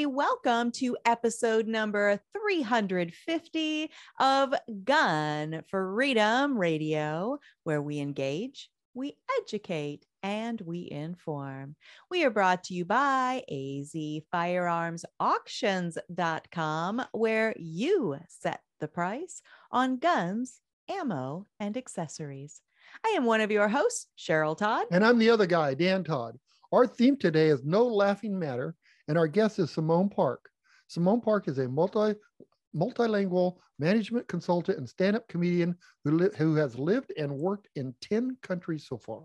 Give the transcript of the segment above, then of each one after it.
Everybody, welcome to episode number 350 of Gun Freedom Radio, where we engage, we educate, and we inform. We are brought to you by azfirearmsauctions.com, where you set the price on guns, ammo, and accessories. I am one of your hosts, Cheryl Todd. And I'm the other guy, Dan Todd. Our theme today is No Laughing Matter, and our guest is Simmone Park. Simmone Park is a multi multilingual management consultant and stand-up comedian who, li- who has lived and worked in 10 countries so far.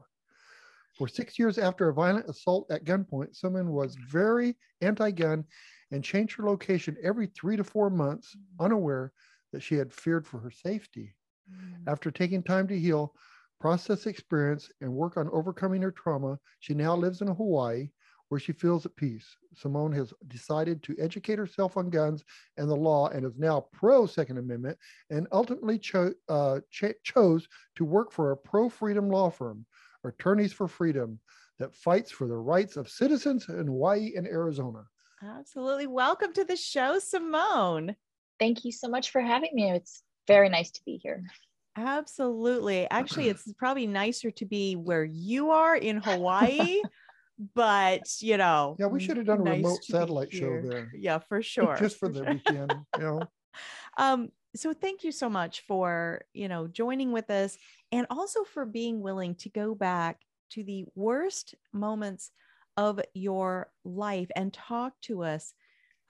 For six years after a violent assault at gunpoint, Simmone was very anti-gun and changed her location every three to four months, unaware that she had feared for her safety. Mm. After taking time to heal, process experience, and work on overcoming her trauma, she now lives in Hawaii where she feels at peace. Simmone has decided to educate herself on guns and the law and is now pro Second Amendment and ultimately cho- uh, ch- chose to work for a pro freedom law firm, Attorneys for Freedom, that fights for the rights of citizens in Hawaii and Arizona. Absolutely. Welcome to the show, Simmone. Thank you so much for having me. It's very nice to be here. Absolutely. Actually, it's probably nicer to be where you are in Hawaii, but you know. Yeah, we should have done a nice remote satellite show there. Yeah, for sure. Just for the weekend, you know. um so thank you so much for you know joining with us and also for being willing to go back to the worst moments of your life and talk to us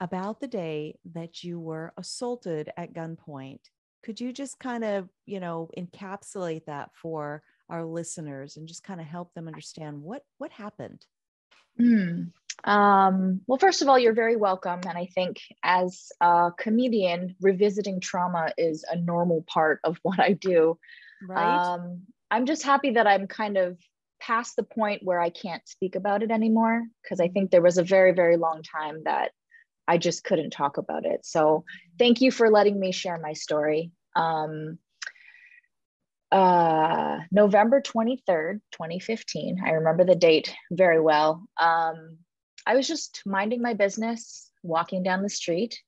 about the day that you were assaulted at gunpoint could you just kind of you know encapsulate that for our listeners and just kind of help them understand what what happened Hmm. Um, well, first of all, you're very welcome. And I think as a comedian, revisiting trauma is a normal part of what I do. right Um, I'm just happy that I'm kind of past the point where I can't speak about it anymore because I think there was a very, very long time that I just couldn't talk about it. So thank you for letting me share my story. Um, uh, November 23rd, 2015. I remember the date very well. Um, I was just minding my business, walking down the street,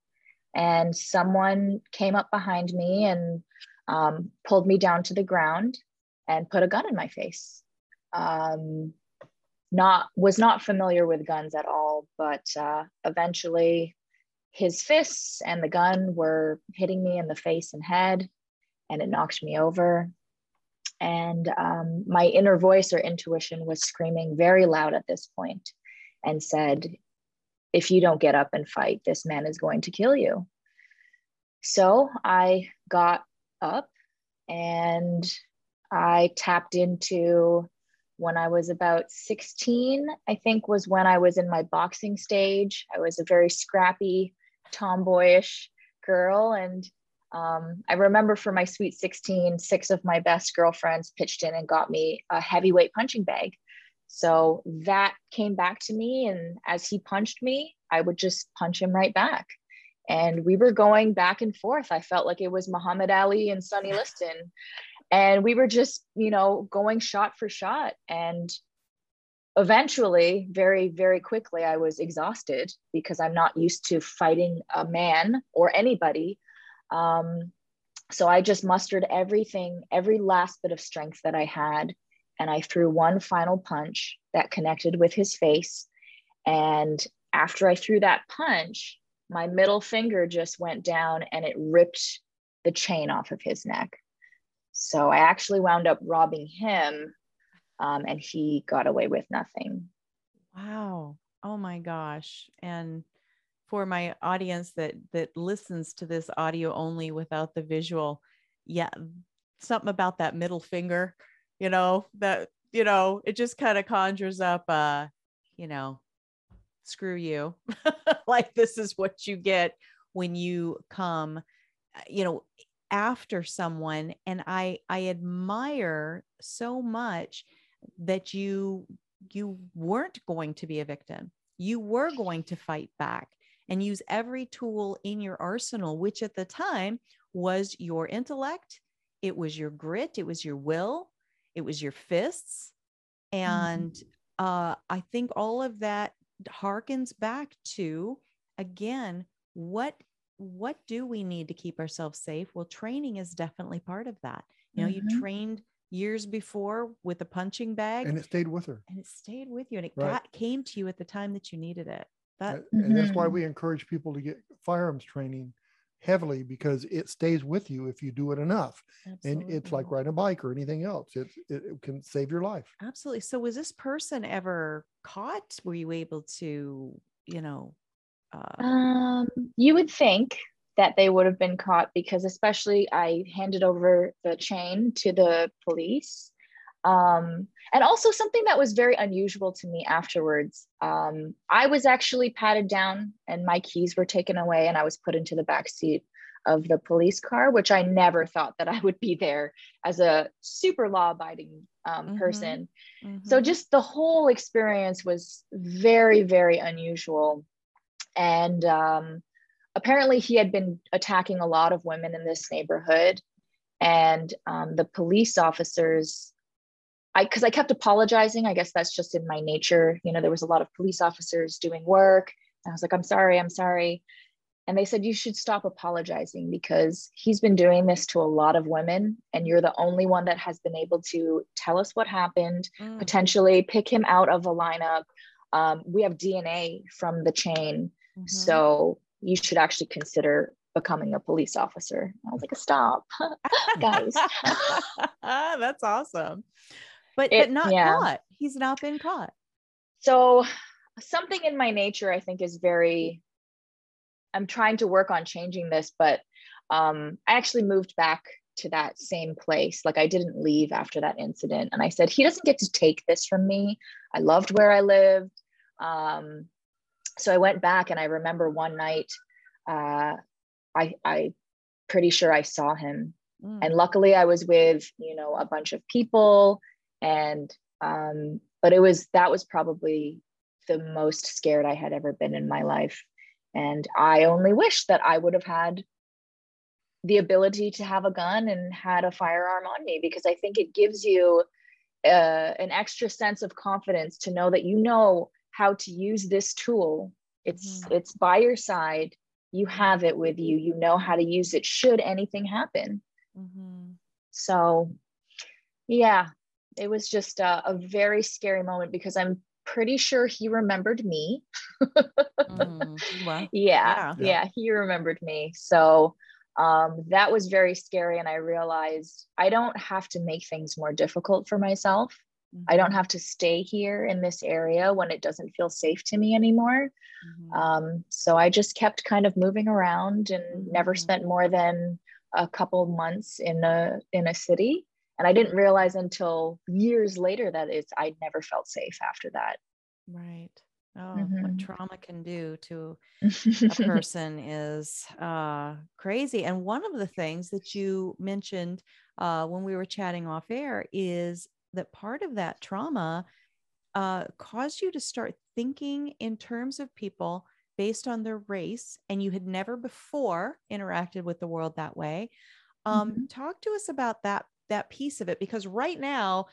and someone came up behind me and um, pulled me down to the ground and put a gun in my face. Um, not was not familiar with guns at all, but uh, eventually his fists and the gun were hitting me in the face and head, and it knocked me over. And um, my inner voice or intuition was screaming very loud at this point and said, If you don't get up and fight, this man is going to kill you. So I got up and I tapped into when I was about 16, I think was when I was in my boxing stage. I was a very scrappy, tomboyish girl. And um, I remember for my sweet 16, six of my best girlfriends pitched in and got me a heavyweight punching bag. So that came back to me. And as he punched me, I would just punch him right back. And we were going back and forth. I felt like it was Muhammad Ali and Sonny Liston. And we were just, you know, going shot for shot. And eventually, very, very quickly, I was exhausted because I'm not used to fighting a man or anybody. Um, so I just mustered everything, every last bit of strength that I had. And I threw one final punch that connected with his face. And after I threw that punch, my middle finger just went down and it ripped the chain off of his neck. So I actually wound up robbing him um, and he got away with nothing. Wow. Oh my gosh. And for my audience that that listens to this audio only without the visual, yeah, something about that middle finger, you know, that you know, it just kind of conjures up uh, you know, screw you. like this is what you get when you come, uh, you know, after someone and I I admire so much that you you weren't going to be a victim. You were going to fight back and use every tool in your arsenal, which at the time was your intellect, it was your grit, it was your will, it was your fists. And mm-hmm. uh, I think all of that harkens back to, again, what what do we need to keep ourselves safe? Well, training is definitely part of that. You know, mm-hmm. you trained years before with a punching bag and it stayed with her and it stayed with you and it right. got, came to you at the time that you needed it that and that's why mm-hmm. we encourage people to get firearms training heavily because it stays with you if you do it enough Absolutely. and it's like riding a bike or anything else it, it, it can save your life Absolutely. So was this person ever caught? Were you able to, you know? Uh... Um, you would think that they would have been caught because especially I handed over the chain to the police. Um, and also something that was very unusual to me afterwards. Um, I was actually patted down and my keys were taken away and I was put into the back seat of the police car, which I never thought that I would be there as a super law abiding um, mm-hmm. person. Mm-hmm. So just the whole experience was very, very unusual. And um, apparently he had been attacking a lot of women in this neighborhood and um, the police officers i because i kept apologizing i guess that's just in my nature you know there was a lot of police officers doing work and i was like i'm sorry i'm sorry and they said you should stop apologizing because he's been doing this to a lot of women and you're the only one that has been able to tell us what happened mm. potentially pick him out of a lineup um, we have dna from the chain mm-hmm. so you should actually consider becoming a police officer. I was like, stop, guys. That's awesome. But, it, but not yeah. caught. He's not been caught. So something in my nature, I think, is very, I'm trying to work on changing this, but um, I actually moved back to that same place. Like I didn't leave after that incident. And I said, he doesn't get to take this from me. I loved where I lived. Um, so I went back and I remember one night, uh, I, I pretty sure I saw him. Mm. And luckily I was with, you know, a bunch of people and, um, but it was, that was probably the most scared I had ever been in my life. And I only wish that I would have had the ability to have a gun and had a firearm on me because I think it gives you uh, an extra sense of confidence to know that you know how to use this tool it's mm-hmm. it's by your side you have it with you you know how to use it should anything happen mm-hmm. so yeah it was just a, a, very scary moment because i'm pretty sure he remembered me mm, yeah, yeah, yeah he remembered me so um, that was very scary and i realized i don't have to make things more difficult for myself Mm-hmm. I don't have to stay here in this area when it doesn't feel safe to me anymore. Mm-hmm. Um, so I just kept kind of moving around and mm-hmm. never spent more than a couple months in a in a city. And I didn't realize until years later that it's I never felt safe after that. Right. Oh, what mm-hmm. trauma can do to a person is uh, crazy. And one of the things that you mentioned uh, when we were chatting off air is that part of that trauma uh, caused you to start thinking in terms of people based on their race and you had never before interacted with the world that way um, mm-hmm. talk to us about that that piece of it because right now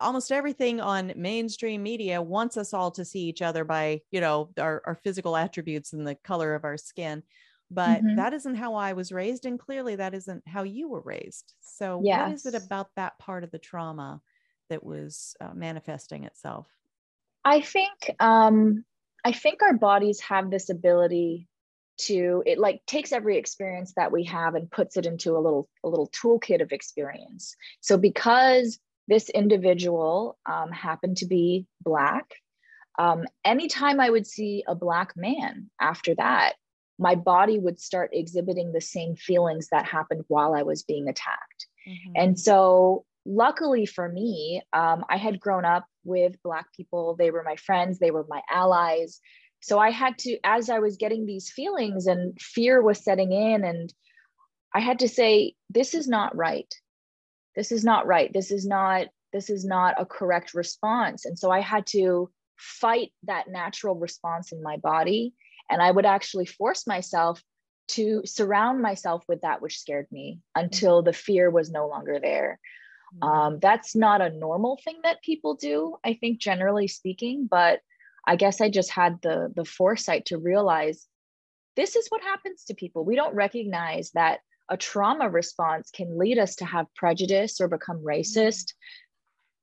almost everything on mainstream media wants us all to see each other by you know our, our physical attributes and the color of our skin but mm-hmm. that isn't how i was raised and clearly that isn't how you were raised so yes. what is it about that part of the trauma that was uh, manifesting itself? I think um, I think our bodies have this ability to it like takes every experience that we have and puts it into a little a little toolkit of experience. So because this individual um, happened to be black, um, anytime I would see a Black man after that, my body would start exhibiting the same feelings that happened while I was being attacked. Mm-hmm. And so, luckily for me, um, I had grown up with Black people. They were my friends, they were my allies. So, I had to, as I was getting these feelings and fear was setting in, and I had to say, this is not right. This is not right. This is not this is not a correct response and so i had to fight that natural response in my body and i would actually force myself to surround myself with that which scared me until the fear was no longer there mm-hmm. um, that's not a normal thing that people do i think generally speaking but i guess i just had the the foresight to realize this is what happens to people we don't recognize that a trauma response can lead us to have prejudice or become mm-hmm. racist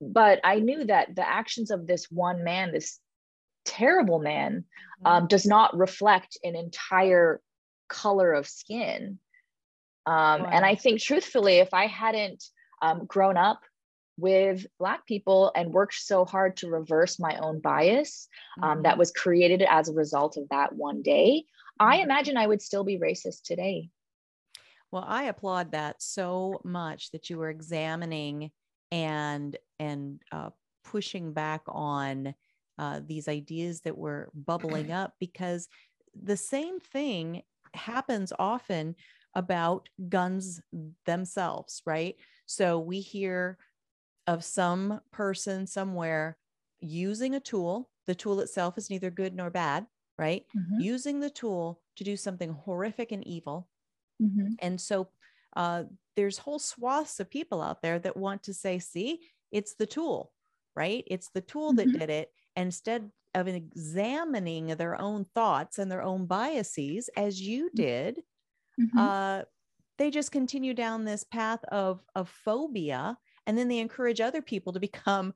but I knew that the actions of this one man, this terrible man, mm-hmm. um, does not reflect an entire color of skin. Um, wow. And I think, truthfully, if I hadn't um, grown up with Black people and worked so hard to reverse my own bias um, mm-hmm. that was created as a result of that one day, I mm-hmm. imagine I would still be racist today. Well, I applaud that so much that you were examining and and uh, pushing back on uh, these ideas that were bubbling up because the same thing happens often about guns themselves, right? So we hear of some person somewhere using a tool. The tool itself is neither good nor bad, right? Mm-hmm. Using the tool to do something horrific and evil. Mm-hmm. And so uh, there's whole swaths of people out there that want to say, see, it's the tool, right? It's the tool that mm-hmm. did it. instead of examining their own thoughts and their own biases, as you mm. did, mm-hmm. uh, they just continue down this path of, of phobia. And then they encourage other people to become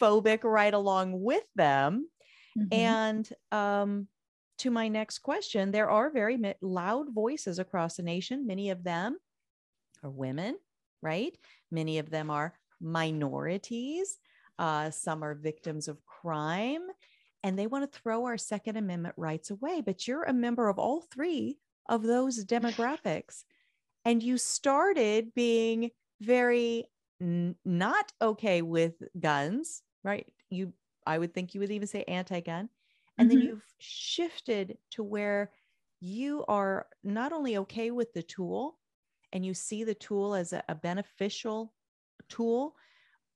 phobic right along with them. Mm-hmm. And um, to my next question, there are very loud voices across the nation. Many of them are women, right? Many of them are minorities. Uh, some are victims of crime, and they want to throw our Second Amendment rights away. But you're a member of all three of those demographics. And you started being very n- not okay with guns, right? You, I would think you would even say anti gun. And mm-hmm. then you've shifted to where you are not only okay with the tool, and you see the tool as a, a beneficial tool,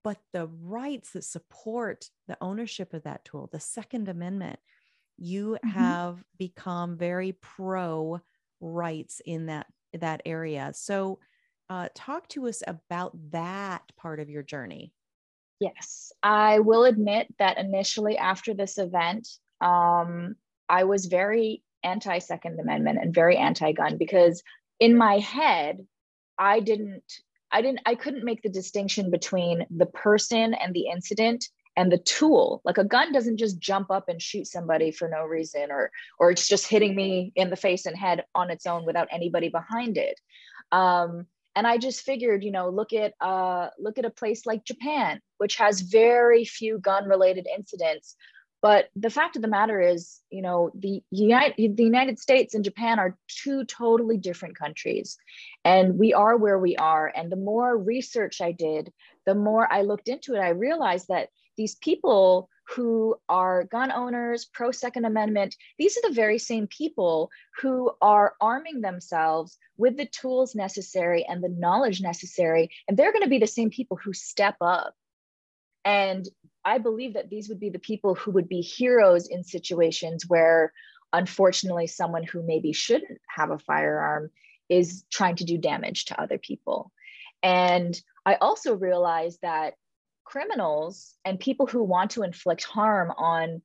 but the rights that support the ownership of that tool, the Second Amendment, you mm-hmm. have become very pro rights in that that area. So, uh, talk to us about that part of your journey. Yes, I will admit that initially after this event, um, I was very anti Second Amendment and very anti gun because in my head, I didn't, I didn't, I couldn't make the distinction between the person and the incident and the tool. Like a gun doesn't just jump up and shoot somebody for no reason, or or it's just hitting me in the face and head on its own without anybody behind it. Um, and I just figured, you know, look at uh, look at a place like Japan, which has very few gun-related incidents, but the fact of the matter is, you know, the United, the United States and Japan are two totally different countries. And we are where we are. And the more research I did, the more I looked into it, I realized that these people who are gun owners, pro Second Amendment, these are the very same people who are arming themselves with the tools necessary and the knowledge necessary. And they're going to be the same people who step up and I believe that these would be the people who would be heroes in situations where, unfortunately, someone who maybe shouldn't have a firearm is trying to do damage to other people. And I also realized that criminals and people who want to inflict harm on,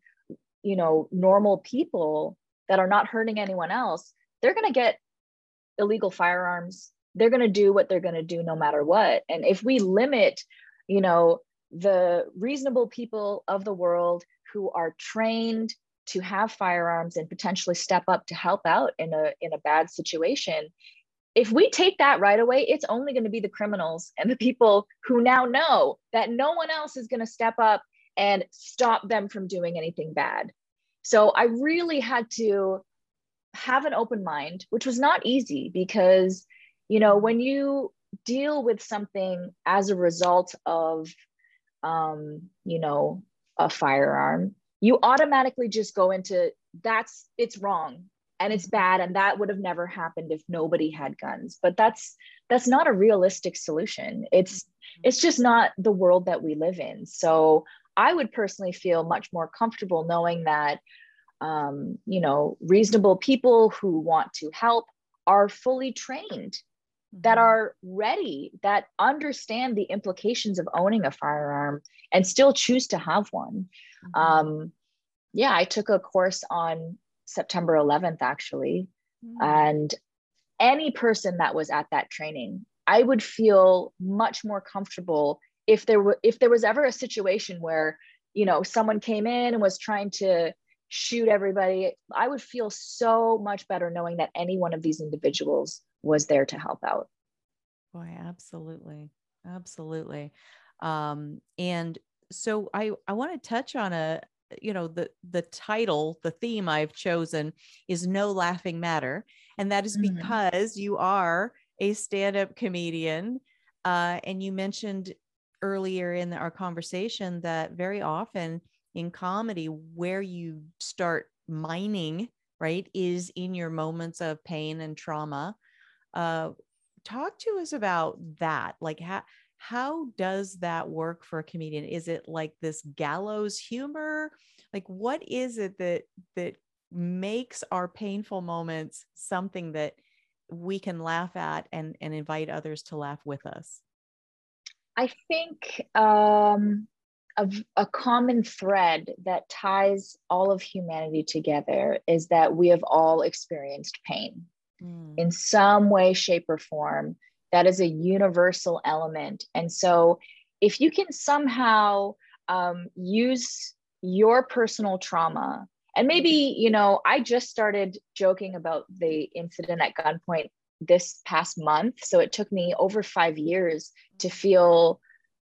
you know, normal people that are not hurting anyone else, they're going to get illegal firearms. They're going to do what they're going to do no matter what. And if we limit, you know, the reasonable people of the world who are trained to have firearms and potentially step up to help out in a in a bad situation if we take that right away it's only going to be the criminals and the people who now know that no one else is going to step up and stop them from doing anything bad. So I really had to have an open mind, which was not easy because, you know, when you deal with something as a result of, um, you know, a firearm, you automatically just go into that's it's wrong and it's bad and that would have never happened if nobody had guns. But that's that's not a realistic solution. It's it's just not the world that we live in. So i would personally feel much more comfortable knowing that um, you know reasonable people who want to help are fully trained that Mm-hmm. are ready that understand the implications of owning a firearm and still choose to have one. Mhm. um, yeah i took a course on september 11th actually Mm. and any person that was at that training i would feel much more comfortable if there were if there was ever a situation where you know someone came in and was trying to shoot everybody i would feel so much better knowing that any one of these individuals was there to help out Boy, absolutely. Absolutely. Um, and so I, I want to touch on a, you know, the, the title, the theme I've chosen is no laughing matter. And that is Mhm. because you are a stand-up comedian. Uh, and you mentioned earlier in our conversation that very often in comedy, where you start mining, right, is in your moments of pain and trauma. Uh, talk to us about that like how how does that work for a comedian? Is it like this gallows humor? Like what is it that that makes our painful moments something that we can laugh at and and invite others to laugh with us? I think um, a, common thread that ties all of humanity together is that we have all experienced pain Mm, in some way, shape, or form. That is a universal element. And so, if you can somehow um, use your personal trauma, and maybe, you know, I just started joking about the incident at gunpoint this past month. So, it took me over five years to feel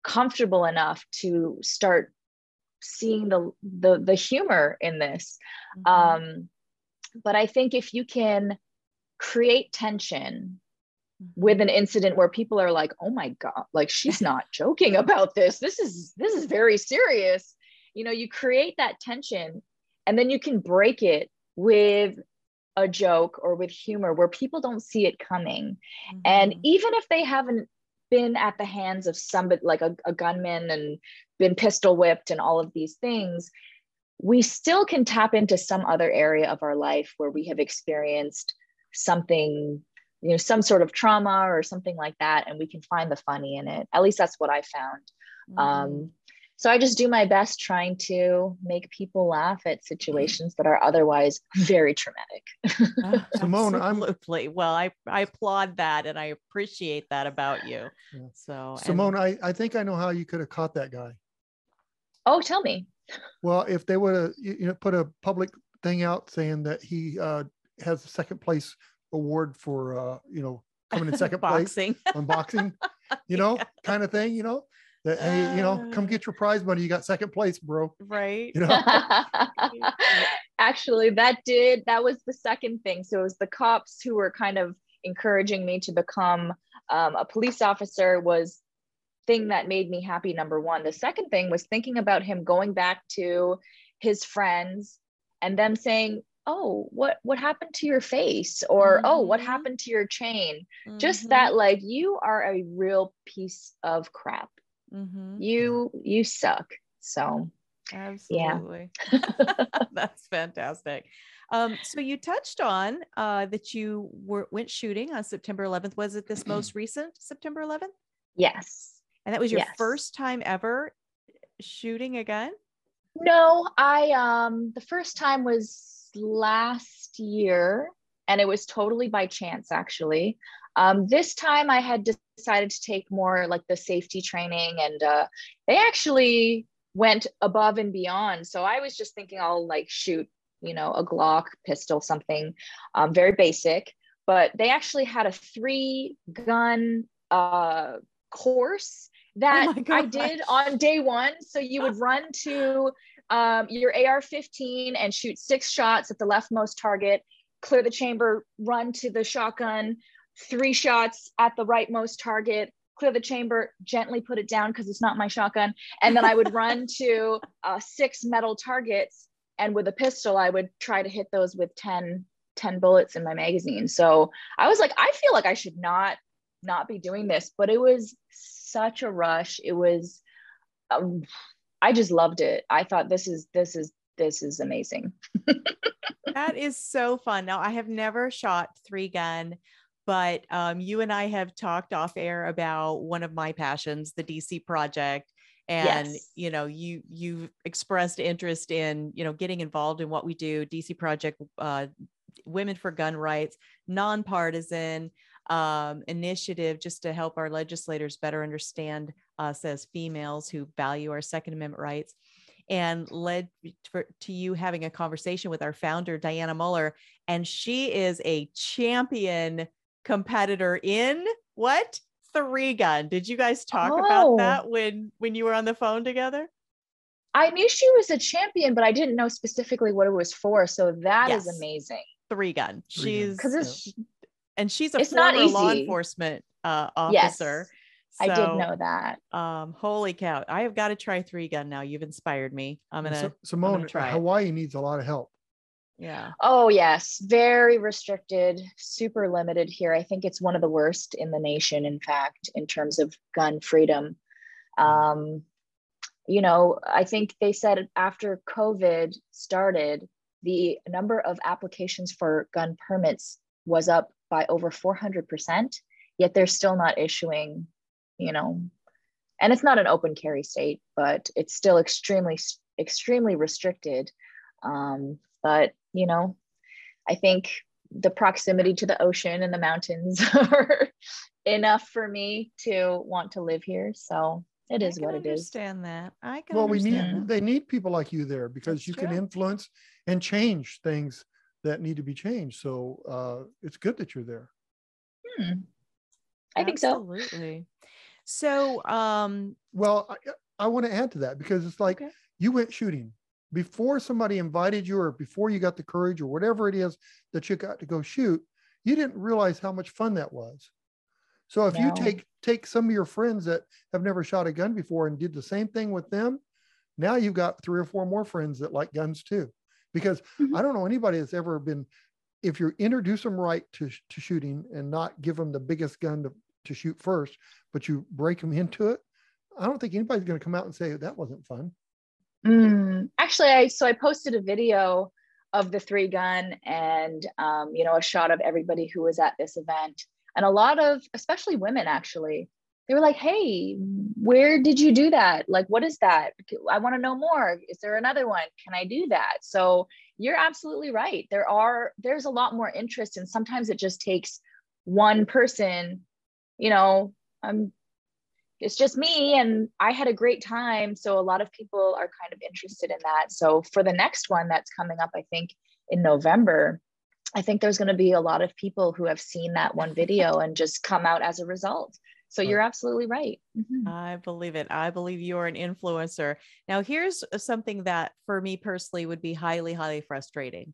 comfortable enough to start seeing the the, the humor in this mhm, um, but i think if you can create tension. With an incident where people are like oh my god like she's not joking about this. This is this is very serious. You know you create that tension and then you can break it with a joke or with humor where people don't see it coming. And Mhm. even if they haven't been at the hands of somebody like a, a gunman and been pistol whipped and all of these things, we still can tap into some other area of our life where we have experienced something, you know, some sort of trauma or something like that, and we can find the funny in it. At least that's what I found. Mhm. Um, so I just do my best trying to make people laugh at situations that are otherwise very traumatic. Ah, Simmone, I'm- absolutely. Well, I I applaud that and I appreciate that about you. Yeah. So and- Simmone, I, I think I know how you could have caught that guy. oh, tell me. Well, if they would have you, you know put a public thing out saying that he uh, has a second place award for uh, you know coming in second place boxing. on boxing, you know, kind of thing, you know, that hey, you know, come get your prize money. You got second place, bro. right. You know, Actually, that did, that was the second thing. So it was the cops who were kind of encouraging me to become um, a police officer was thing that made me happy number one the second thing was thinking about him going back to his friends and them saying oh what what happened to your face or oh what Mhm. happened to your chain just Mhm, that like you are a real piece of crap mhm. you you suck so Absolutely. That's fantastic. Um, so you touched on uh, that you were went shooting on September 11th. Was it this most recent September 11th? yes And that was your Yes. first time ever shooting again? No, I um the first time was last year and it was totally by chance actually. Um this time I had decided to take more like the safety training and uh they actually went above and beyond. So I was just thinking I'll like shoot, you know, a Glock pistol something um very basic, but they actually had a three gun uh course that Oh I did on day one. So you would run to um, your AR 15 and shoot six shots at the leftmost target, clear the chamber, run to the shotgun, three shots at the rightmost target, clear the chamber, gently put it down because it's not my shotgun. And then I would run to uh, six metal targets. And with a pistol, I would try to hit those with 10, 10 bullets in my magazine. So I was like, I feel like I should not not be doing this, but it was such a rush. It was, um, I just loved it. I thought this is this is this is amazing. that is so fun. Now, I have never shot three gun, but um, you and I have talked off air about one of my passions, the DC project. And Yes. you know, you you've expressed interest in you know getting involved in what we do. DC Project, uh, Women for Gun Rights, nonpartisan um, initiative just to help our legislators better understand us as females who value our Second Amendment rights and led for, to you having a conversation with our founder, Dianna Muller. And she is a champion competitor in what? Three gun. Did you guys talk about Oh. that when when you were on the phone together? I knew she was a champion, but I didn't know specifically what it was for. So that is Yes. amazing. Three gun. Three gun. She's Because it's and she's a it's not former law enforcement uh, yes, officer. I did know that. Um, holy cow! I have got to try three gun now. You've inspired me. I'm gonna. Si- Simmone, try it. Hawaii needs a lot of help. yeah. Oh yes, very restricted, super limited here. I think it's one of the worst in the nation, in fact, in terms of gun freedom. Um, you know, I think they said after COVID started, the number of applications for gun permits was up by over 400%, yet they're still not issuing, you know, and it's not an open carry state, but it's still extremely, extremely restricted. Um, but, you know, I think the proximity to the ocean and the mountains are enough for me to want to live here. So it is I is what it is. understand that. I can Well, we need, that. they need people like you there because That's you can influence and change things that need to be changed. So uh, it's good that you're there. Hmm. I think so. Absolutely. So, um, Well, I, I want to add to that because it's like Okay. you went shooting before somebody invited you or before you got the courage or whatever it is that you got to go shoot, you didn't realize how much fun that was. So if you take take some of your friends that have never shot a gun before and did the same thing with them, now you've got three or four more friends that like guns too. Because Mhm. I don't know anybody that's ever been if you introduce them right to, to shooting and not give them the biggest gun to, to shoot first, but you break them into it, I don't think anybody's going to come out and say that wasn't fun. Mm, actually, I so I posted a video of the three gun and um, you know a shot of everybody who was at this event, and a lot of especially women actually they were like, "Hey, where did you do that? Like, what is that? I want to know more. Is there another one? Can I do that?" So you're absolutely right. There are there's a lot more interest, and sometimes it just takes one person. You know, I'm it's just me and I had a great time. So a lot of people are kind of interested in that. So for the next one that's coming up, I think in November, I think there's going to be a lot of people who have seen that one video and just come out as a result. So you're absolutely right. Mhm. I believe it. I believe you're an influencer. Now, here's something that for me personally would be highly, highly frustrating.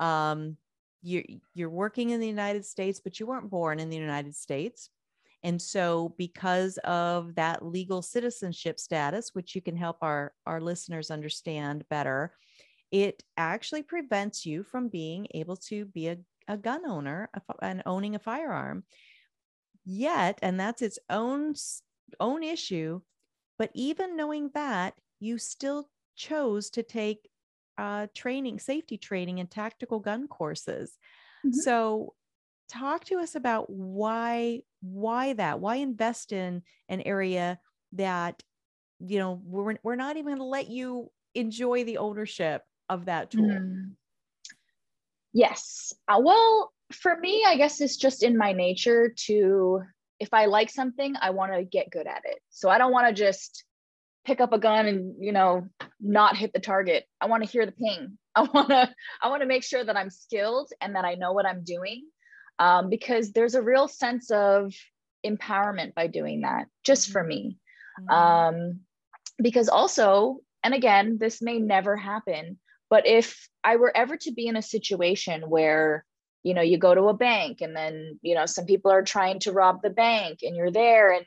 Um, you, you're working in the United States, but you weren't born in the United States. And so, because of that legal citizenship status, which you can help our, our listeners understand better, it actually prevents you from being able to be a, a gun owner and owning a firearm. Yet, and that's its own own issue. But even knowing that, you still chose to take uh, training, safety training, and tactical gun courses. Mhm. So, talk to us about why why that why invest in an area that you know we're, we're not even going to let you enjoy the ownership of that tool Mm. Yes. Uh, well, for me, I guess it's just in my nature to, if I like something, I want to get good at it. So I don't want to just pick up a gun and, you know, not hit the target. I want to hear the ping. I want to, I want to make sure that I'm skilled and that I know what I'm doing. Um, because there's a real sense of empowerment by doing that, just for me. Mm-hmm. Um, because also, and again, this may never happen, but if I were ever to be in a situation where you know you go to a bank and then you know some people are trying to rob the bank and you're there and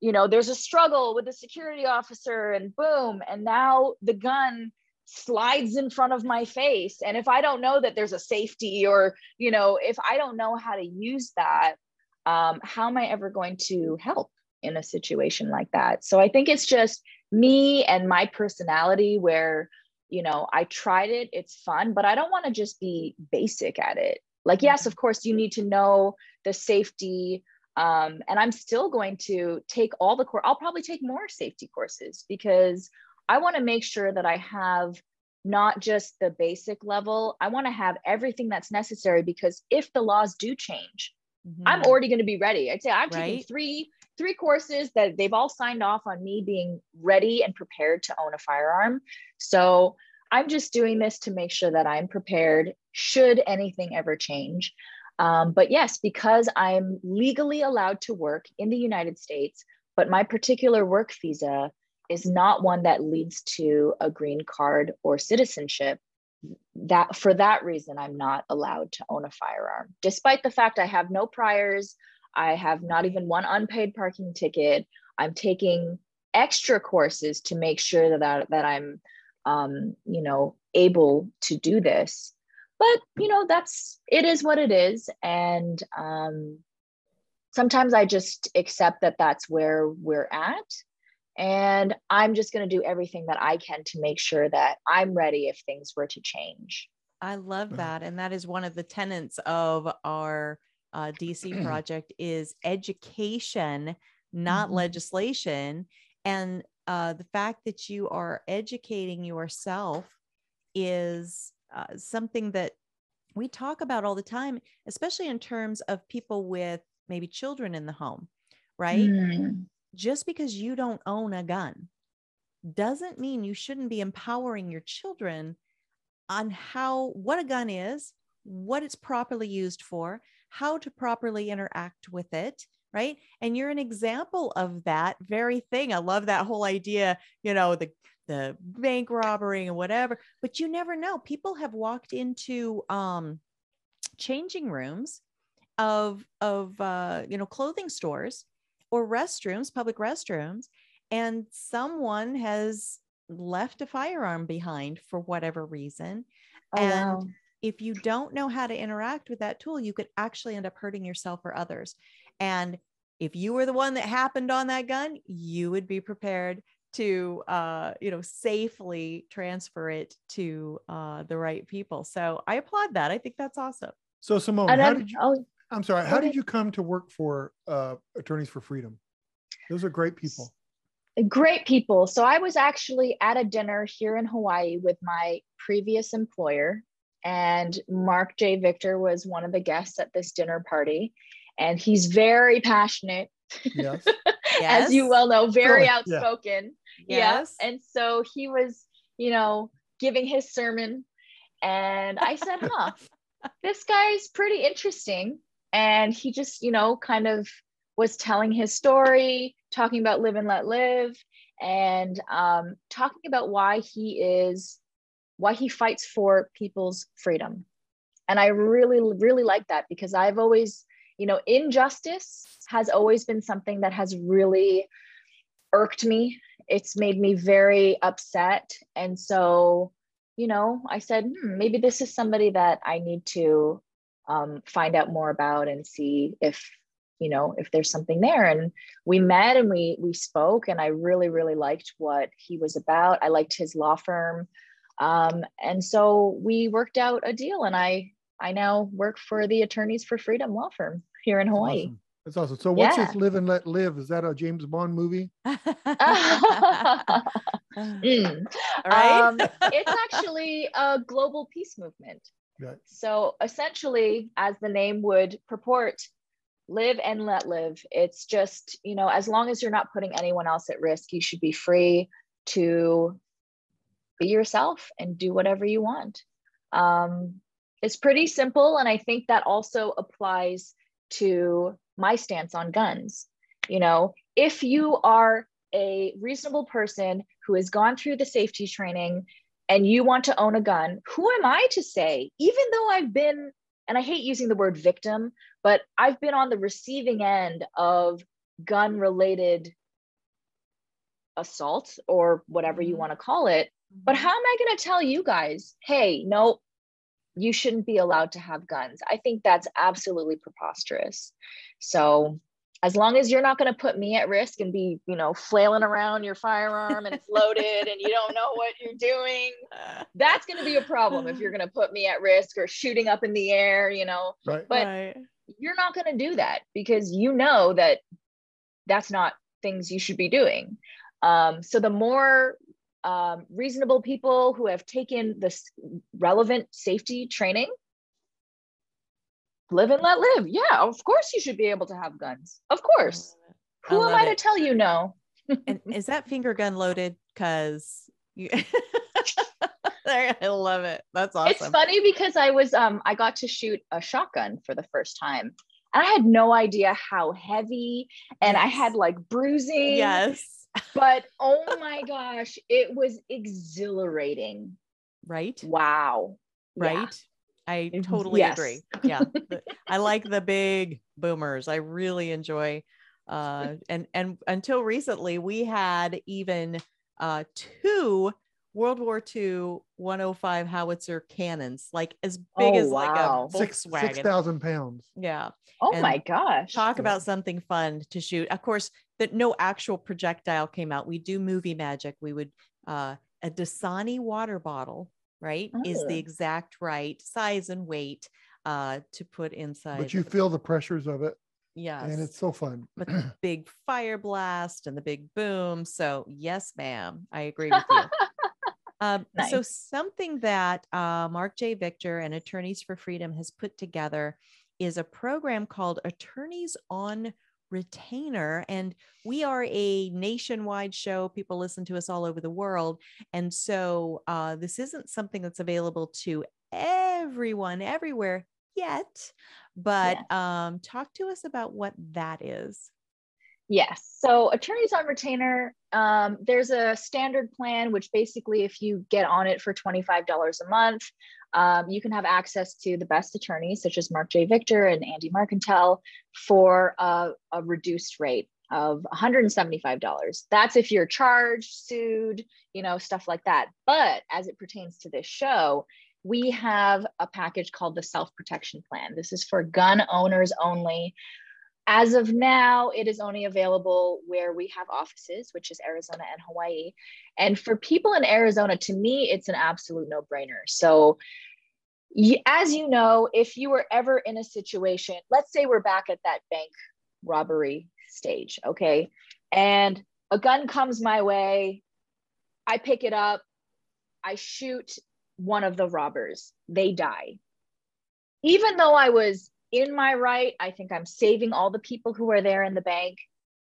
you know there's a struggle with the security officer and boom and now the gun slides in front of my face. And if i don't know that there's a safety or you know if i don't know how to use that um, how am i ever going to help in a situation like that? So i think it's just me and my personality where you know i tried it it's fun but i don't want to just be basic at it like yes of course you need to know the safety um, and i'm still going to take all the course i'll probably take more safety courses because i want to make sure that i have not just the basic level i want to have everything that's necessary because if the laws do change mm-hmm. i'm already going to be ready i'd say i'm right? taking three three courses that they've all signed off on me being ready and prepared to own a firearm so i'm just doing this to make sure that i'm prepared should anything ever change. Um, but yes, because I'm legally allowed to work in the United States, but my particular work visa is not one that leads to a green card or citizenship that for that reason i'm not allowed to own a firearm. Despite the fact i have no priors i have not even one unpaid parking ticket i'm taking extra courses to make sure that that i'm um, you know able to do this but you know that's it is what it is. And um, sometimes i just accept that that's where we're at. And i'm just going to do everything that i can to make sure that i'm ready if things were to change. I love that. And that is one of the tenets of our uh, dc project is education not mm-hmm. legislation. And uh, the fact that you are educating yourself is uh, something that we talk about all the time, especially in terms of people with maybe children in the home, right? Mm. Just because you don't own a gun doesn't mean you shouldn't be empowering your children on how what a gun is, what it's properly used for, how to properly interact with it, right? And you're an example of that very thing. I love that whole idea, you know, the the bank robbery and whatever but you never know people have walked into um changing rooms of of uh you know clothing stores or restrooms public restrooms and someone has left a firearm behind for whatever reason oh, and wow. if you don't know how to interact with that tool you could actually end up hurting yourself or others and if you were the one that happened on that gun you would be prepared to uh, you know safely transfer it to uh, the right people. So I applaud that. I think that's awesome. So Simmone, and how I'm, did you? Oh, I'm sorry. How did you come to work for uh, Attorneys for Freedom? Those are great people. Great people. So I was actually at a dinner here in Hawaii with my previous employer, and Marc J. Victor was one of the guests at this dinner party, and he's very passionate. Yes. yes. As you well know, very outspoken. Yes. Yeah. And so he was, you know, giving his sermon. And I said, huh, this guy's pretty interesting. And he just, you know, kind of was telling his story, talking about live and let live, and um, talking about why he is, why he fights for people's freedom. And I really, really like that because I've always, you know, injustice has always been something that has really irked me. It's made me very upset. And so, you know, I said, hmm, maybe this is somebody that I need to um, find out more about and see if you know if there's something there. And we met and we we spoke and i really really liked what he was about. I liked his law firm. Um, and so we worked out a deal and i i now work for the attorneys for freedom law firm here in hawaii awesome. That's awesome. So what's yeah. this Live and Let Live? Is that a James Bond movie? mm. Right. Um, it's actually a global peace movement. Right. So essentially, as the name would purport, live and let live. It's just, you know, as long as you're not putting anyone else at risk, you should be free to be yourself and do whatever you want. Um, it's pretty simple. And I think that also applies to my stance on guns. You know, if you are a reasonable person who has gone through the safety training and you want to own a gun, who am I to say, even though I've been, and I hate using the word victim, but I've been on the receiving end of gun related assault or whatever you mm-hmm. want to call it. But mm-hmm. how am I going to tell you guys, hey, no, you shouldn't be allowed to have guns? I think that's absolutely preposterous. So as long as you're not going to put me at risk and be, you know, flailing around your firearm and it's loaded and you don't know what you're doing, that's going to be a problem if you're going to put me at risk or shooting up in the air, you know. Right. But right. you're not going to do that because you know that that's not things you should be doing. Um, so the more um, reasonable people who have taken this relevant safety training live and let live. Yeah, of course you should be able to have guns. Of course. Who am I it. to tell you no? and is that finger gun loaded? Because you I love it. That's awesome. It's funny because I was um I got to shoot a shotgun for the first time. And I had no idea how heavy and yes. I had like bruising. Yes. But oh my gosh, it was exhilarating. Right? Wow. Right? Yeah. I totally yes. agree. Yeah. I like the big boomers. I really enjoy uh and and until recently we had even uh two World War II 105 howitzer cannons, like as big oh, as wow. like a Volkswagen. 6,000 pounds. Yeah. Oh and my gosh. Talk yeah. about something fun to shoot. Of course, that no actual projectile came out. We do movie magic. We would, uh, a Dasani water bottle right oh. is the oh. exact right size and weight uh, to put inside but you feel the pressures of it yes and it's so fun but the big fire blast and the big boom so yes ma'am i agree with you um, nice. so something that uh, Marc J. Victor and attorneys for freedom has put together is a program called attorneys on retainer. And we are a nationwide show. People listen to us all over the world. And so uh, this isn't something that's available to everyone everywhere yet. But yeah. um, talk to us about what that is. Yes. So attorneys on retainer, um, there's a standard plan, which basically, if you get on it for $25 a month, um, you can have access to the best attorneys, such as Marc J. Victor and Andy Marcantel, for a, a reduced rate of $175. That's if you're charged, sued, you know, stuff like that. But as it pertains to this show, we have a package called the self protection plan. This is for gun owners only. As of now, it is only available where we have offices, which is Arizona and Hawaii. And for people in Arizona, to me, it's an absolute no brainer. So, as you know, if you were ever in a situation, let's say we're back at that bank robbery stage, okay? And a gun comes my way, I pick it up, I shoot one of the robbers, they die. Even though I was in my right. I think I'm saving all the people who are there in the bank.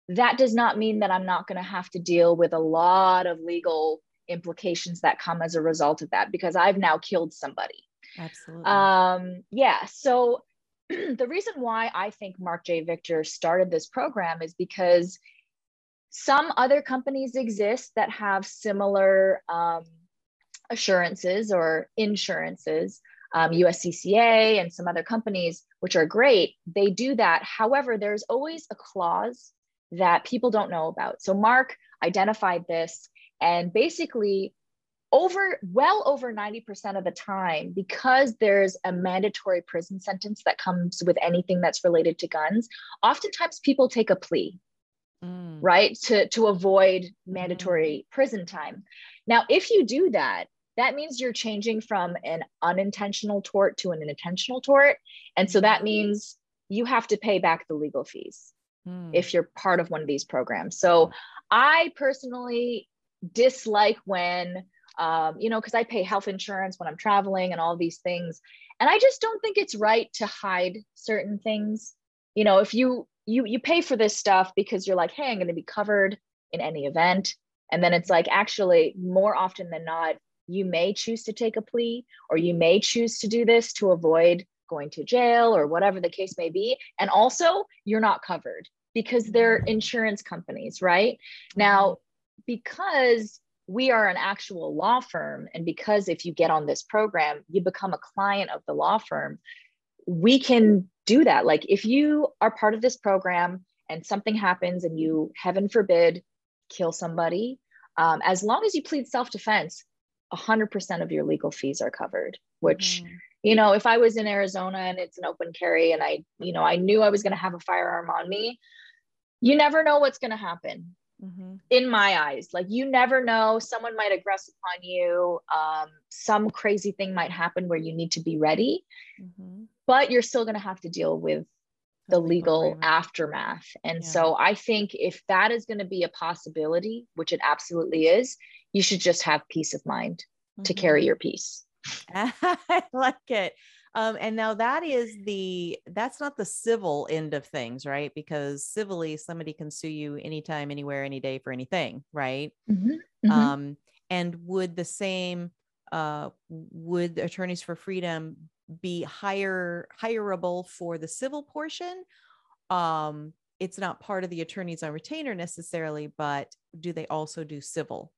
That does not mean that I'm not going to have to deal with a lot of legal implications that come as a result of that because I've now killed somebody. Absolutely. Um, yeah. So the reason why I think Marc J. Victor started this program is because some other companies exist that have similar um, assurances or insurances um, USCCA and some other companies, which are great, they do that. However, there's always a clause that people don't know about. So Marc identified this and basically over well over 90% of the time because there's a mandatory prison sentence that comes with anything that's related to guns oftentimes people take a plea mm. right to to avoid mandatory mm. prison time now if you do that that means you're changing from an unintentional tort to an intentional tort. And so that means you have to pay back the legal fees hmm. if you're part of one of these programs. So I personally dislike when, um, you know, because I pay health insurance when I'm traveling and all these things. And I just don't think it's right to hide certain things. You know, if you you you pay for this stuff because you're like, hey, I'm going to be covered in any event. And then it's like, actually, more often than not, you may choose to take a plea or you may choose to do this to avoid going to jail or whatever the case may be. And also, you're not covered. because they're insurance companies, right? Now, because we are an actual law firm, and because if you get on this program, you become a client of the law firm, we can do that. Like if you are part of this program and something happens and you, heaven forbid, kill somebody, um, as long as you plead self defense, 100% of your legal fees are covered, which, mm-hmm. you know, if I was in Arizona and it's an open carry and I, you know, I knew I was going to have a firearm on me, you never know what's going to happen. Mm-hmm. In my eyes, like you never know, someone might aggress upon you. Um, some crazy thing might happen where you need to be ready, mm-hmm. but you're still going to have to deal with the legal aftermath. And yeah. so I think if that is going to be a possibility, which it absolutely is, you should just have peace of mind mm-hmm. to carry your peace. I like it. Um, and now that is the that's not the civil end of things, right? Because civilly, somebody can sue you anytime, anywhere, any day for anything, right? Mm-hmm. Mm-hmm. Um, and would the same uh, would attorneys for freedom be hire hireable for the civil portion? Um, it's not part of the attorneys on retainer necessarily, but do they also do civil?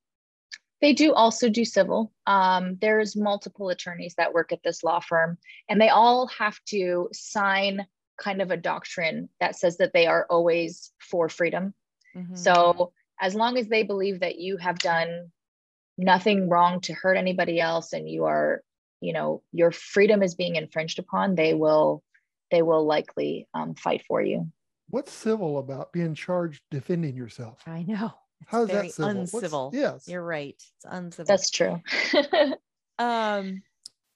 They do also do civil. Um, there's multiple attorneys that work at this law firm, and they all have to sign kind of a doctrine that says that they are always for freedom. Mm-hmm. So as long as they believe that you have done nothing wrong to hurt anybody else and you are, you know, your freedom is being infringed upon, they will they will likely um, fight for you. What's civil about being charged defending yourself? I know. How's that civil? uncivil? What's, yes, you're right. It's uncivil. That's true. um,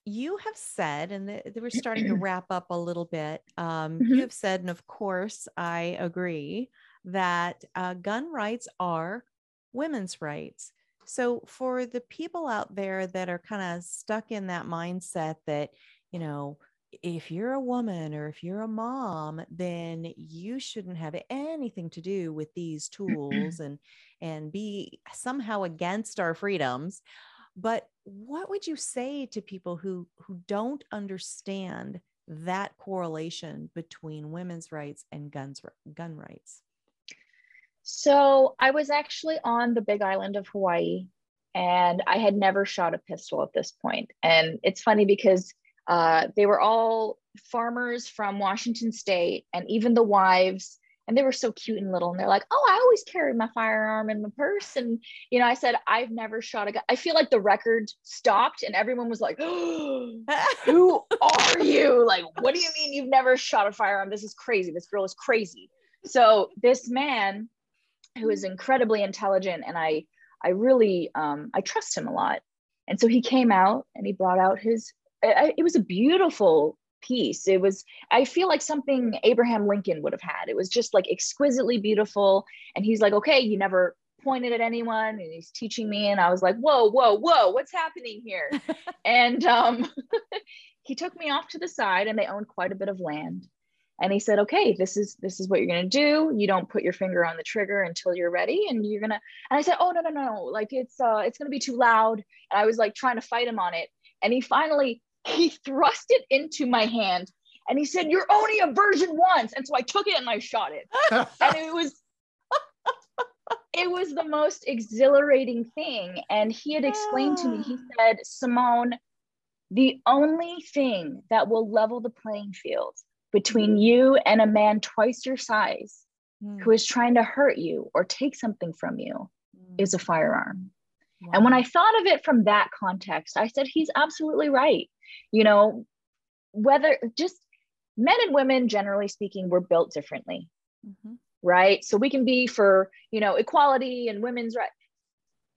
you have said, and the, we're starting to wrap up a little bit. Um, mm-hmm. You have said, and of course, I agree that uh, gun rights are women's rights. So, for the people out there that are kind of stuck in that mindset that, you know, if you're a woman or if you're a mom then you shouldn't have anything to do with these tools and and be somehow against our freedoms. But what would you say to people who who don't understand that correlation between women's rights and guns gun rights? So i was actually on the big island of hawaii and i had never shot a pistol at this point. And it's funny because uh, they were all farmers from Washington State, and even the wives. And they were so cute and little. And they're like, "Oh, I always carry my firearm in my purse." And you know, I said, "I've never shot a gun." I feel like the record stopped, and everyone was like, oh, "Who are you? Like, what do you mean you've never shot a firearm? This is crazy. This girl is crazy." So this man, who is incredibly intelligent, and I, I really, um, I trust him a lot. And so he came out and he brought out his I, it was a beautiful piece. It was, I feel like something Abraham Lincoln would have had. It was just like exquisitely beautiful. And he's like, okay, you never pointed at anyone and he's teaching me. And I was like, whoa, whoa, whoa, what's happening here? and um, he took me off to the side and they owned quite a bit of land. And he said, okay, this is this is what you're gonna do. You don't put your finger on the trigger until you're ready. And you're gonna, and I said, oh no, no, no, like it's uh it's gonna be too loud. And I was like trying to fight him on it. And he finally he thrust it into my hand and he said, You're only a version once. And so I took it and I shot it. and it was it was the most exhilarating thing. And he had explained to me, he said, Simmone, the only thing that will level the playing field between you and a man twice your size mm. who is trying to hurt you or take something from you mm. is a firearm. Wow. And when I thought of it from that context, I said, he's absolutely right you know whether just men and women generally speaking we're built differently. Mm-hmm. right? So we can be for you know equality and women's right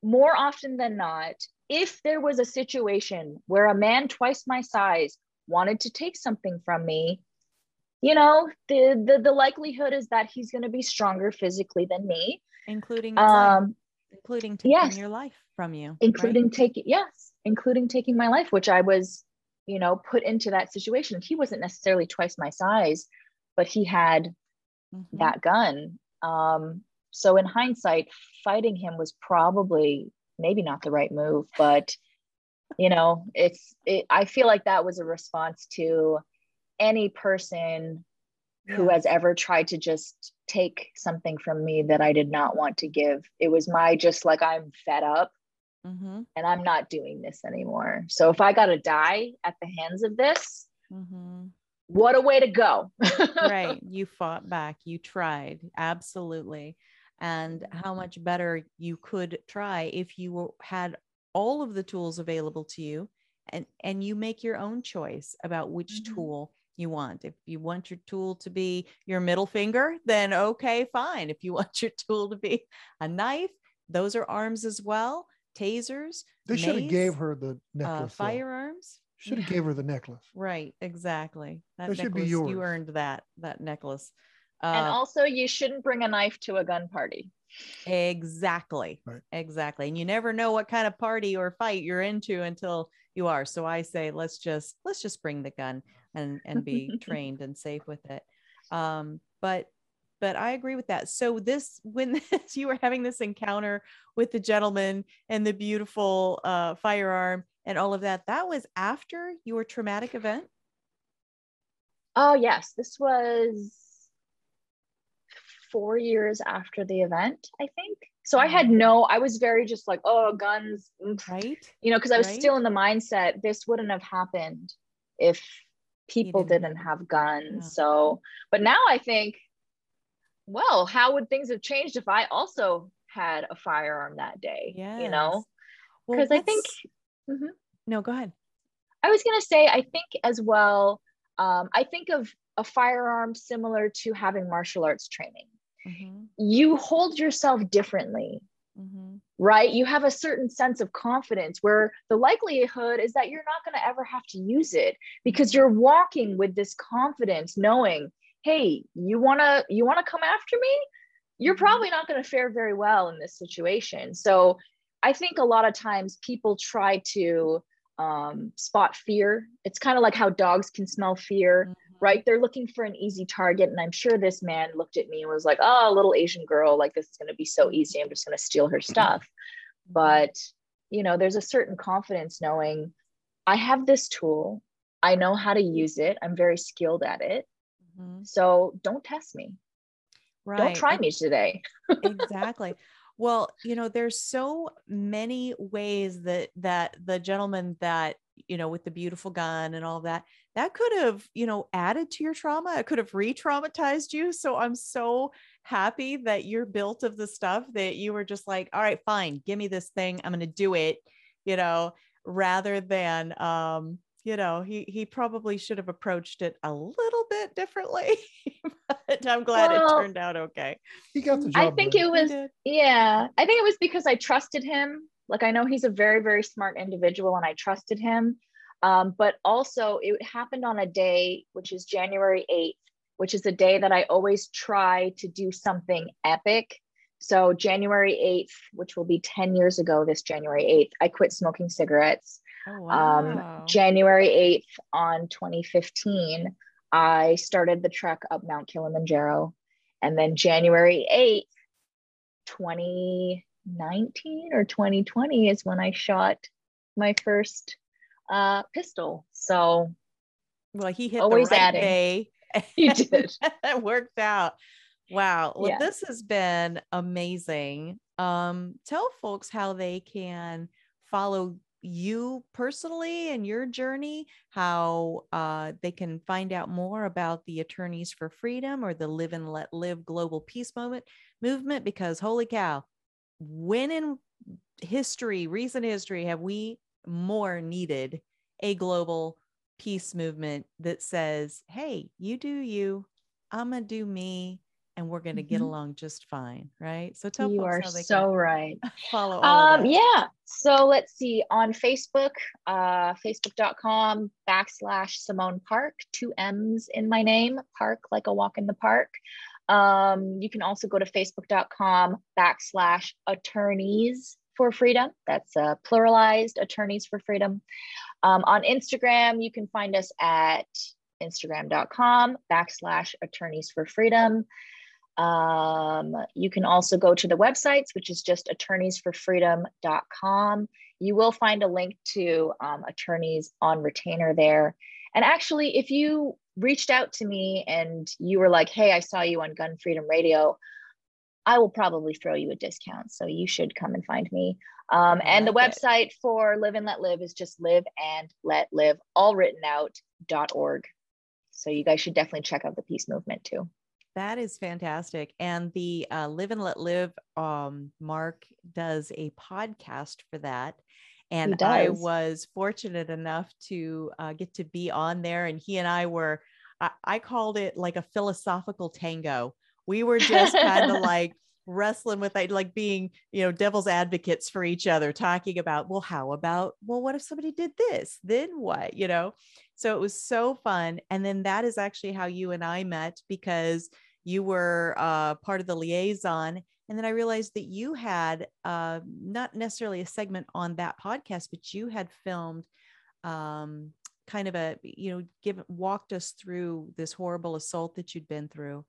more often than not if there was a situation where a man twice my size wanted to take something from me you know the the, the likelihood is that he's going to be stronger physically than me. Including um including taking yes, your life from you including right? taking yes. Including taking my life which i was you know, put into that situation. He wasn't necessarily twice my size, but he had mm-hmm. that gun. Um, so in hindsight, fighting him was probably maybe not the right move, but you know, it's it, I feel like that was a response to any person who has ever tried to just take something from me that I did not want to give. It was my just like, I'm fed up Mm-hmm. and I'm not doing this anymore. So if I got to die at the hands of this, Mm-hmm. what a way to go. right. You fought back. You tried. Absolutely. And how much better you could try if you were, had all of the tools available to you and and you make your own choice about which Mhm. tool you want. If you want your tool to be your middle finger, then okay, fine. If you want your tool to be a knife, those are arms as well. Tasers, They should have gave her the uh, necklace. though. firearms. Should have gave her the necklace. Right, exactly. That, That should be necklace, you earned that that necklace. and Uh, also, you shouldn't bring a knife to a gun party. Exactly. Right. Exactly. And you never know what kind of party or fight you're into until you are. So I say let's just let's just bring the gun and and be trained and safe with it. Um but but I agree with that. So this when this, you were having this encounter with the gentleman and the beautiful uh firearm and all of that that was after your traumatic event? Oh, yes. This was four years after the event, I think. So I had no, I was very just like, oh, guns, Right? you know, because I was Right. still in the mindset this wouldn't have happened if people didn't didn't have guns. Yeah. So, but now I think, well, how would things have changed if I also had a firearm that day? Yeah. You know, Well, because I think Mhm. no, go ahead. I was going to say, I think as well, um, I think of a firearm similar to having martial arts training. Mhm, You hold yourself differently, mhm. right? You have a certain sense of confidence where the likelihood is that you're not going to ever have to use it because you're walking with this confidence, knowing, hey, you want to you want to come after me? You're Mhm. probably not going to fare very well in this situation. So I think a lot of times people try to um, spot fear. It's kind of like how dogs can smell fear Mhm. right? They're looking for an easy target. And I'm sure this man looked at me and was like, oh, a little Asian girl, like this is going to be so easy. I'm just going to steal her stuff. But, you know, there's a certain confidence knowing I have this tool, I know how to use it, I'm very skilled at it. Mhm. So don't test me. Right. Don't try and- me today. exactly. Well, you know, there's so many ways that that the gentleman that you know with the beautiful gun and all that that could have you know added to your trauma. It could have re-traumatized you. So I'm so happy that you're built of the stuff that you were just like, all right, fine, give me this thing, I'm going to do it. You know, rather than um you know he he probably should have approached it a little bit differently but i'm glad Well, it turned out okay He got the job. I think done. it was. Yeah, I think it was because I trusted him. Like I know he's a very, very smart individual and I trusted him. Um, but also it happened on a day, which is January 8th, which is a day that I always try to do something epic. So January 8th, which will be 10 years ago this January 8th, I quit smoking cigarettes. Oh, Um. January 8th on 2015, I started the trek up Mount Kilimanjaro. And then January 8th, 2019 or 2020 is when I shot my first uh, pistol. So well, he hit always the right adding. day. He did. it worked out. Wow. Well, Yeah. this has been amazing. Um, tell folks how they can follow you personally and your journey, how uh, they can find out more about the Attorneys for Freedom or the Live and Let Live Global Peace Moment movement, because holy cow, when in history, recent history, have we more needed a global peace movement that says, hey, you do you, I'm going to do me, and we're going to get Mhm. along just fine. Right. So tell you folks are how they so right. follow Um, yeah. So let's see on Facebook, uh, facebook.com backslash Simmone Park, two M's in my name, park like a walk in the park. Um, you can also go to facebook.com backslash attorneys for freedom. That's uh, pluralized attorneys for freedom. Um, on Instagram, you can find us at instagram.com backslash attorneys for freedom. Um, you can also go to the websites, which is just attorneysforfreedom.com. You will find a link to um, attorneys on retainer there. And actually, if you reached out to me and you were like, hey, I saw you on Gun Freedom Radio, I will probably throw you a discount. So you should come and find me. Um, and the like it. website for Live and Let Live is just live and let live, all written out dot org. So you guys should definitely check out the peace movement too. That is fantastic. And the uh, Live and Let Live, um, Marc does a podcast for that. And I was fortunate enough to uh, get to be on there. And he and I were, I, I called it like a philosophical tango. We were just kind of like wrestling with like being, you know, devil's advocates for each other, talking about, well, how about, well, what if somebody did this? Then what? You know? So it was so fun. And then that is actually how you and I met because you were uh, part of the liaison. And then I realized that you had uh, not necessarily a segment on that podcast, but you had filmed um, kind of a, you know, give walked us through this horrible assault that you'd been through.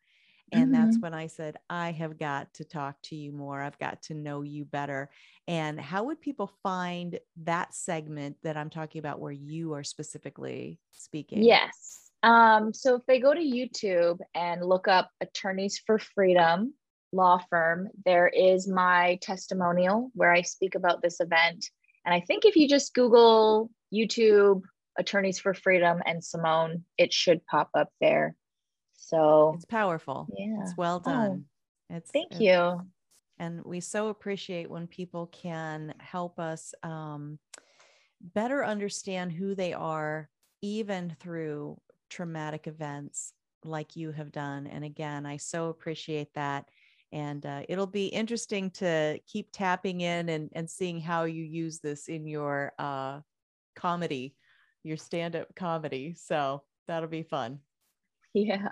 And that's when I said, I have got to talk to you more. I've got to know you better. And how would people find that segment that I'm talking about where you are specifically speaking? Yes. Um, so if they go to YouTube and look up Attorneys for Freedom law firm, there is my testimonial where I speak about this event. And I think if you just Google YouTube Attorneys for Freedom and Simmone, it should pop up there. So It's powerful. Yeah. It's well Oh, done. it's thank it's- you. and we so appreciate when people can help us um, better understand who they are even through traumatic events like you have done and again i so appreciate that and uh, it'll be interesting to keep tapping in and, and seeing how you use this in your uh, comedy your stand-up comedy so that'll be fun Yeah.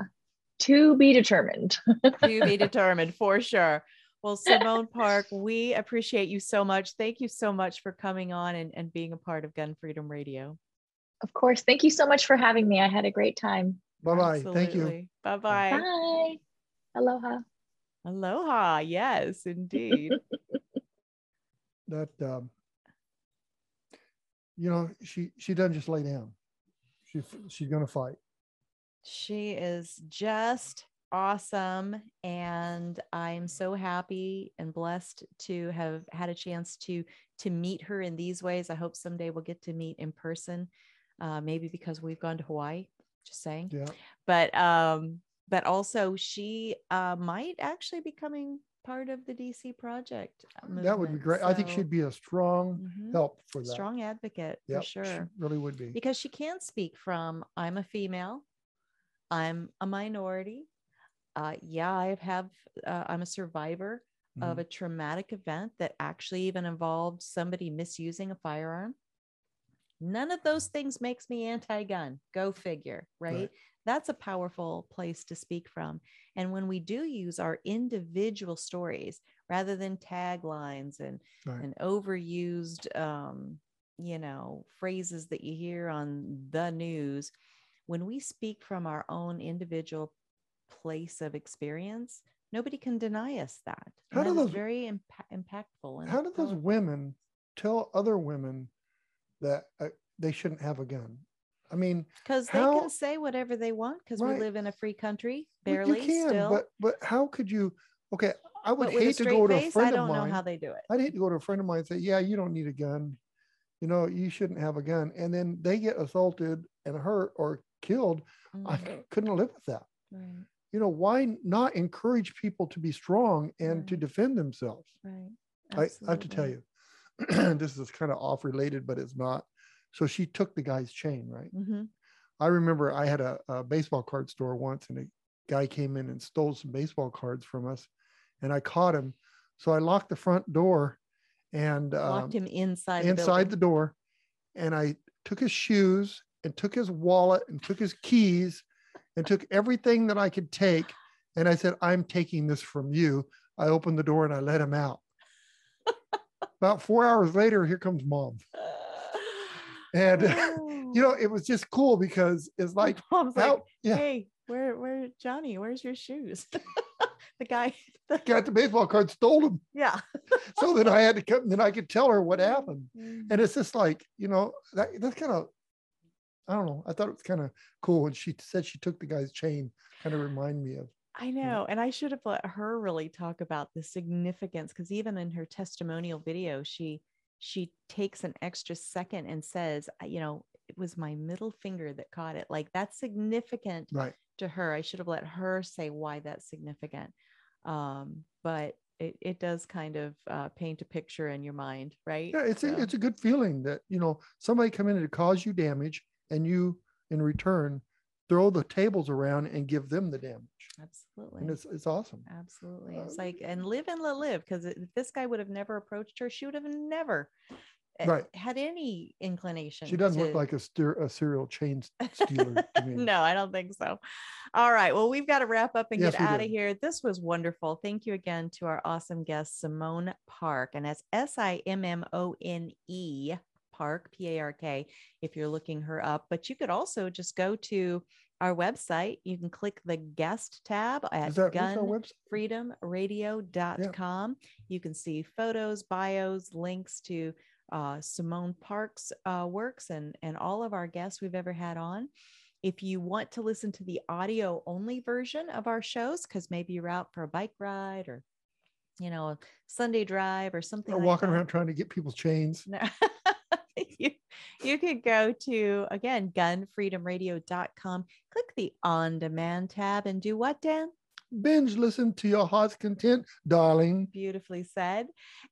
To be determined. to be determined for sure. Well, Simmone Park, we appreciate you so much. Thank you so much for coming on and, and being a part of Gun Freedom Radio. Of course. Thank you so much for having me. I had a great time. Bye bye. Thank you. Bye bye. Bye. Aloha. Aloha. Yes, indeed. That um, you know, she she doesn't just lay down. She she's gonna fight. She is just awesome. And I'm so happy and blessed to have had a chance to to meet her in these ways. I hope someday we'll get to meet in person. Uh, maybe because we've gone to Hawaii. Just saying. Yeah. but um but also she uh might actually be becoming part of the dc project That would be movement. great. I think she'd be a strong mhm, help for that. strong advocate Yep, for she sure really would be. because she can speak from i'm a female i'm a minority uh yeah i have uh, i'm a survivor of Mhm. a traumatic event that actually even involved somebody misusing a firearm none of those things makes me anti-gun go figure right, Right. that's a powerful place to speak from and when we do use our individual stories rather than taglines and Right. and overused um you know phrases that you hear on the news when we speak from our own individual place of experience nobody can deny us that How do those- very impa- impactful and How do those women tell other women that uh, they shouldn't have a gun? I mean, because they can say whatever they want because Right. we live in a free country barely you can, still but but how could you? Okay, I would but with a hate to go to a face friend i of don't know mine. how they do it I'd hate to go to a friend of mine and say, "Yeah, you don't need a gun. You know, you shouldn't have a gun," and then they get assaulted and hurt or killed. I Mm, couldn't live with that. right You know, why not encourage people to be strong and to defend themselves? right I, I have to tell you, this is kind of off related, but it's not. So she took the guy's chain, right? Mhm. I remember I had a, a baseball card store once, and a guy came in and stole some baseball cards from us, and I caught him. So I locked the front door and locked um, him inside the inside the building. door, and I took his shoes and took his wallet and took his keys and took everything that I could take. And I said, I'm taking this from you. I opened the door and I let him out. About four hours later, here comes mom. And, You know, it was just cool because it's like, Mom's like, yeah, hey, where, where, Johnny? Where's your shoes? the guy, got the baseball card, stole them. yeah. So then I had to come, then I could tell her what happened. Mm. And it's just like, you know, that, that's kind of I don't know. I thought it was kind of cool when she said she took the guy's chain. Kind of remind me of. I know. And I should have let her really talk about the significance because even in her testimonial video, she she takes an extra second and says, you know, it was my middle finger that caught it. Like that's significant Right. to her. I should have let her say why that's significant. Um, but it, it does kind of uh, paint a picture in your mind, right? Yeah, it's So- a, it's a good feeling that you know somebody come in to cause you damage, and you in return throw the tables around and give them the damage, absolutely. and it's it's awesome. Absolutely. It's Uh, like, and live and let live. Because if this guy would have never approached her, she would have never uh, Right. had any inclination. She doesn't to- look like a, steer, a serial chain stealer to me. no, I don't think so. All right. Well, we've got to wrap up and Yes, get out of here. This was wonderful. Thank you again to our awesome guest, Simmone Park. And that's S I M M O N E Park, P A R K, if you're looking her up. But you could also just go to our website. You can click the guest tab at Is that what's Gun freedomradio.com. You can see photos, bios, links to uh, Simmone Park's uh, works and, and all of our guests we've ever had on. If you want to listen to the audio only version of our shows, because maybe you're out for a bike ride or, you know, a Sunday drive or something Or like walking that. around trying to get people's chains. No. you, you could go to, again, gunfreedomradio.com, click the on demand tab and do what, Dan? Binge listen to your heart's content, darling. beautifully said.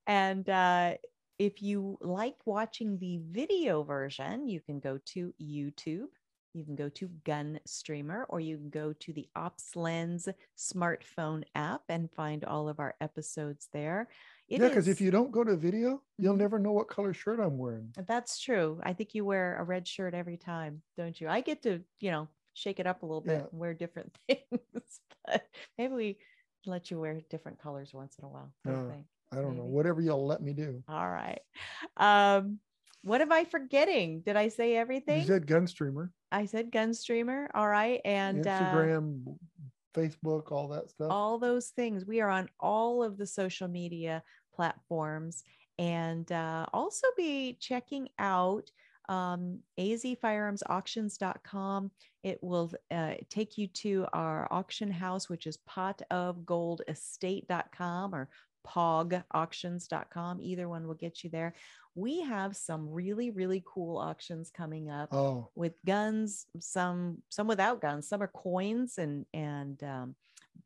And uh, if you like watching the video version, you can go to YouTube. You can go to Gun Streamer or you can go to the Ops Lens smartphone app and find all of our episodes there. It yeah, because if you don't go to video, you'll Mhm. never know what color shirt I'm wearing. That's true. I think you wear a red shirt every time, don't you? I get to, you know, shake it up a little bit Yeah. and wear different things, but maybe we let you wear different colors once in a while. Uh, think? I don't know. Whatever you'll let me do. All right. Um, what am I forgetting? Did I say everything? You said gun streamer, I said gun streamer. All right. And uh, Instagram, Facebook, all that stuff. all those things. We are on all of the social media platforms and uh, also be checking out um, azfirearmsauctions.com. It will uh, take you to our auction house, which is potofgoldestate.com or pogauctions.com. Either one will get you there. We have some really, really cool auctions coming up oh, with guns, some some without guns, some are coins and and um,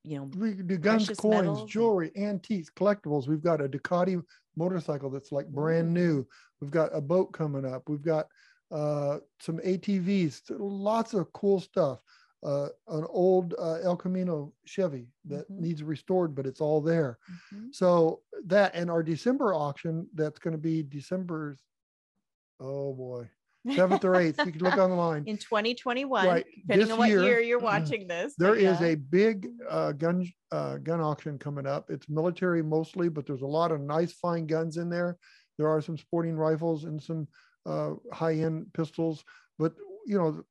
you know we do guns, coins, metals jewelry, antiques, collectibles. We've got a Ducati motorcycle that's like brand new. We've got a boat coming up. We've got uh, some ATVs, lots of cool stuff. Uh, an old uh, El Camino Chevy that Mhm. needs restored, but it's all there. mhm. So that and our December auction, that's going to be December's, oh boy, seventh or eighth. You can look online. in 2021, Right, depending this on what year, year, you're watching this. There but is a big uh, gun uh, gun auction coming up. It's military mostly, but there's a lot of nice fine guns in there. There are some sporting rifles and some uh, high end pistols, but you know,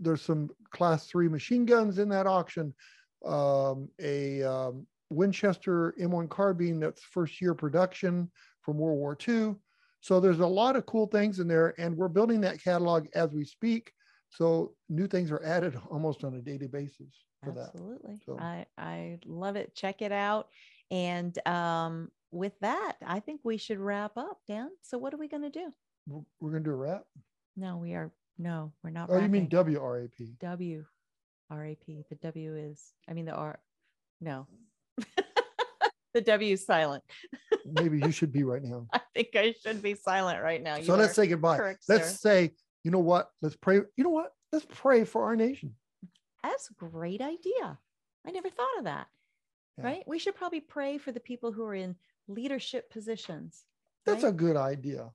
there's some class three machine guns in that auction. Um, a um, Winchester M1 carbine that's first year production from World War II. So there's a lot of cool things in there, and we're building that catalog as we speak. So new things are added almost on a daily basis for that. Absolutely. So- I, I love it. Check it out. And um, with that, I think we should wrap up, Dan. So what are we going to do? We're, we're gonna do a wrap. No, we are. No, we're not. Oh, you mean. W R A P? W, R A P. The W is. I mean the R. No. the W is silent. Maybe you should be right now. I think I should be silent right now. So You let's say goodbye. correct, Let's sir. say, you know what? Let's pray. You know what? Let's pray for our nation. That's a great idea. I never thought of that. Yeah. Right? We should probably pray for the people who are in leadership positions. That's right? a good idea.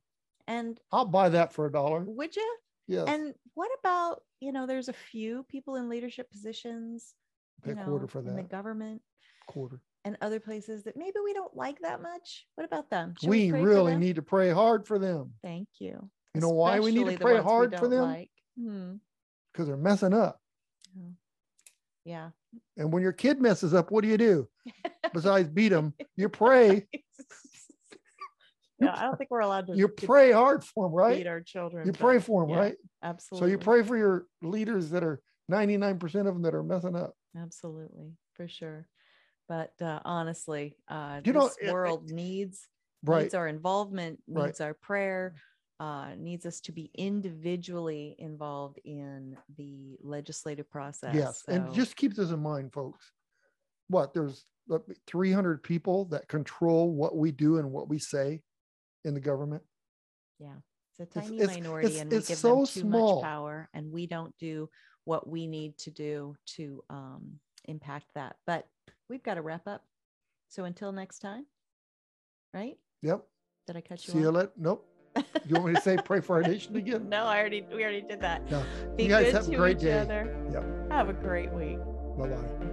and I'll buy that for a dollar. would you? Yes. And what about, you know, there's a few people in leadership positions, Pay you know, quarter for that. in the government Quarter. and other places that maybe we don't like that much. What about them? Should We pray really them? need to pray hard for them Thank you. You know why we need to pray hard for them? Like. Hmm. because they're messing up. Yeah. And when your kid messes up, what do you do? Besides beat them, you pray. Yeah, I don't think we're allowed to, You pray hard for them, right? beat our children. You pray for them, yeah. right? Absolutely. So you pray for your leaders that are 99% of them that are messing up. Absolutely, for sure. But uh, honestly, uh, You know, this it- world needs Right. needs our involvement, Right. needs our prayer, uh, needs us to be individually involved in the legislative process. Yes. And just keep this in mind, folks. What? There's 300 people that control what we do and what we say in the government. yeah, it's a tiny it's- minority, it's- and we give so them too small. much power, and we don't do what we need to do to um, impact that. But we've got to wrap up. So until next time, right? Yep. Did I cut you See you later. Nope. You want me to say pray for our nation again? no, I already we already did that. No. Be You guys have a great day. other. Yep. Have a great week. Bye bye.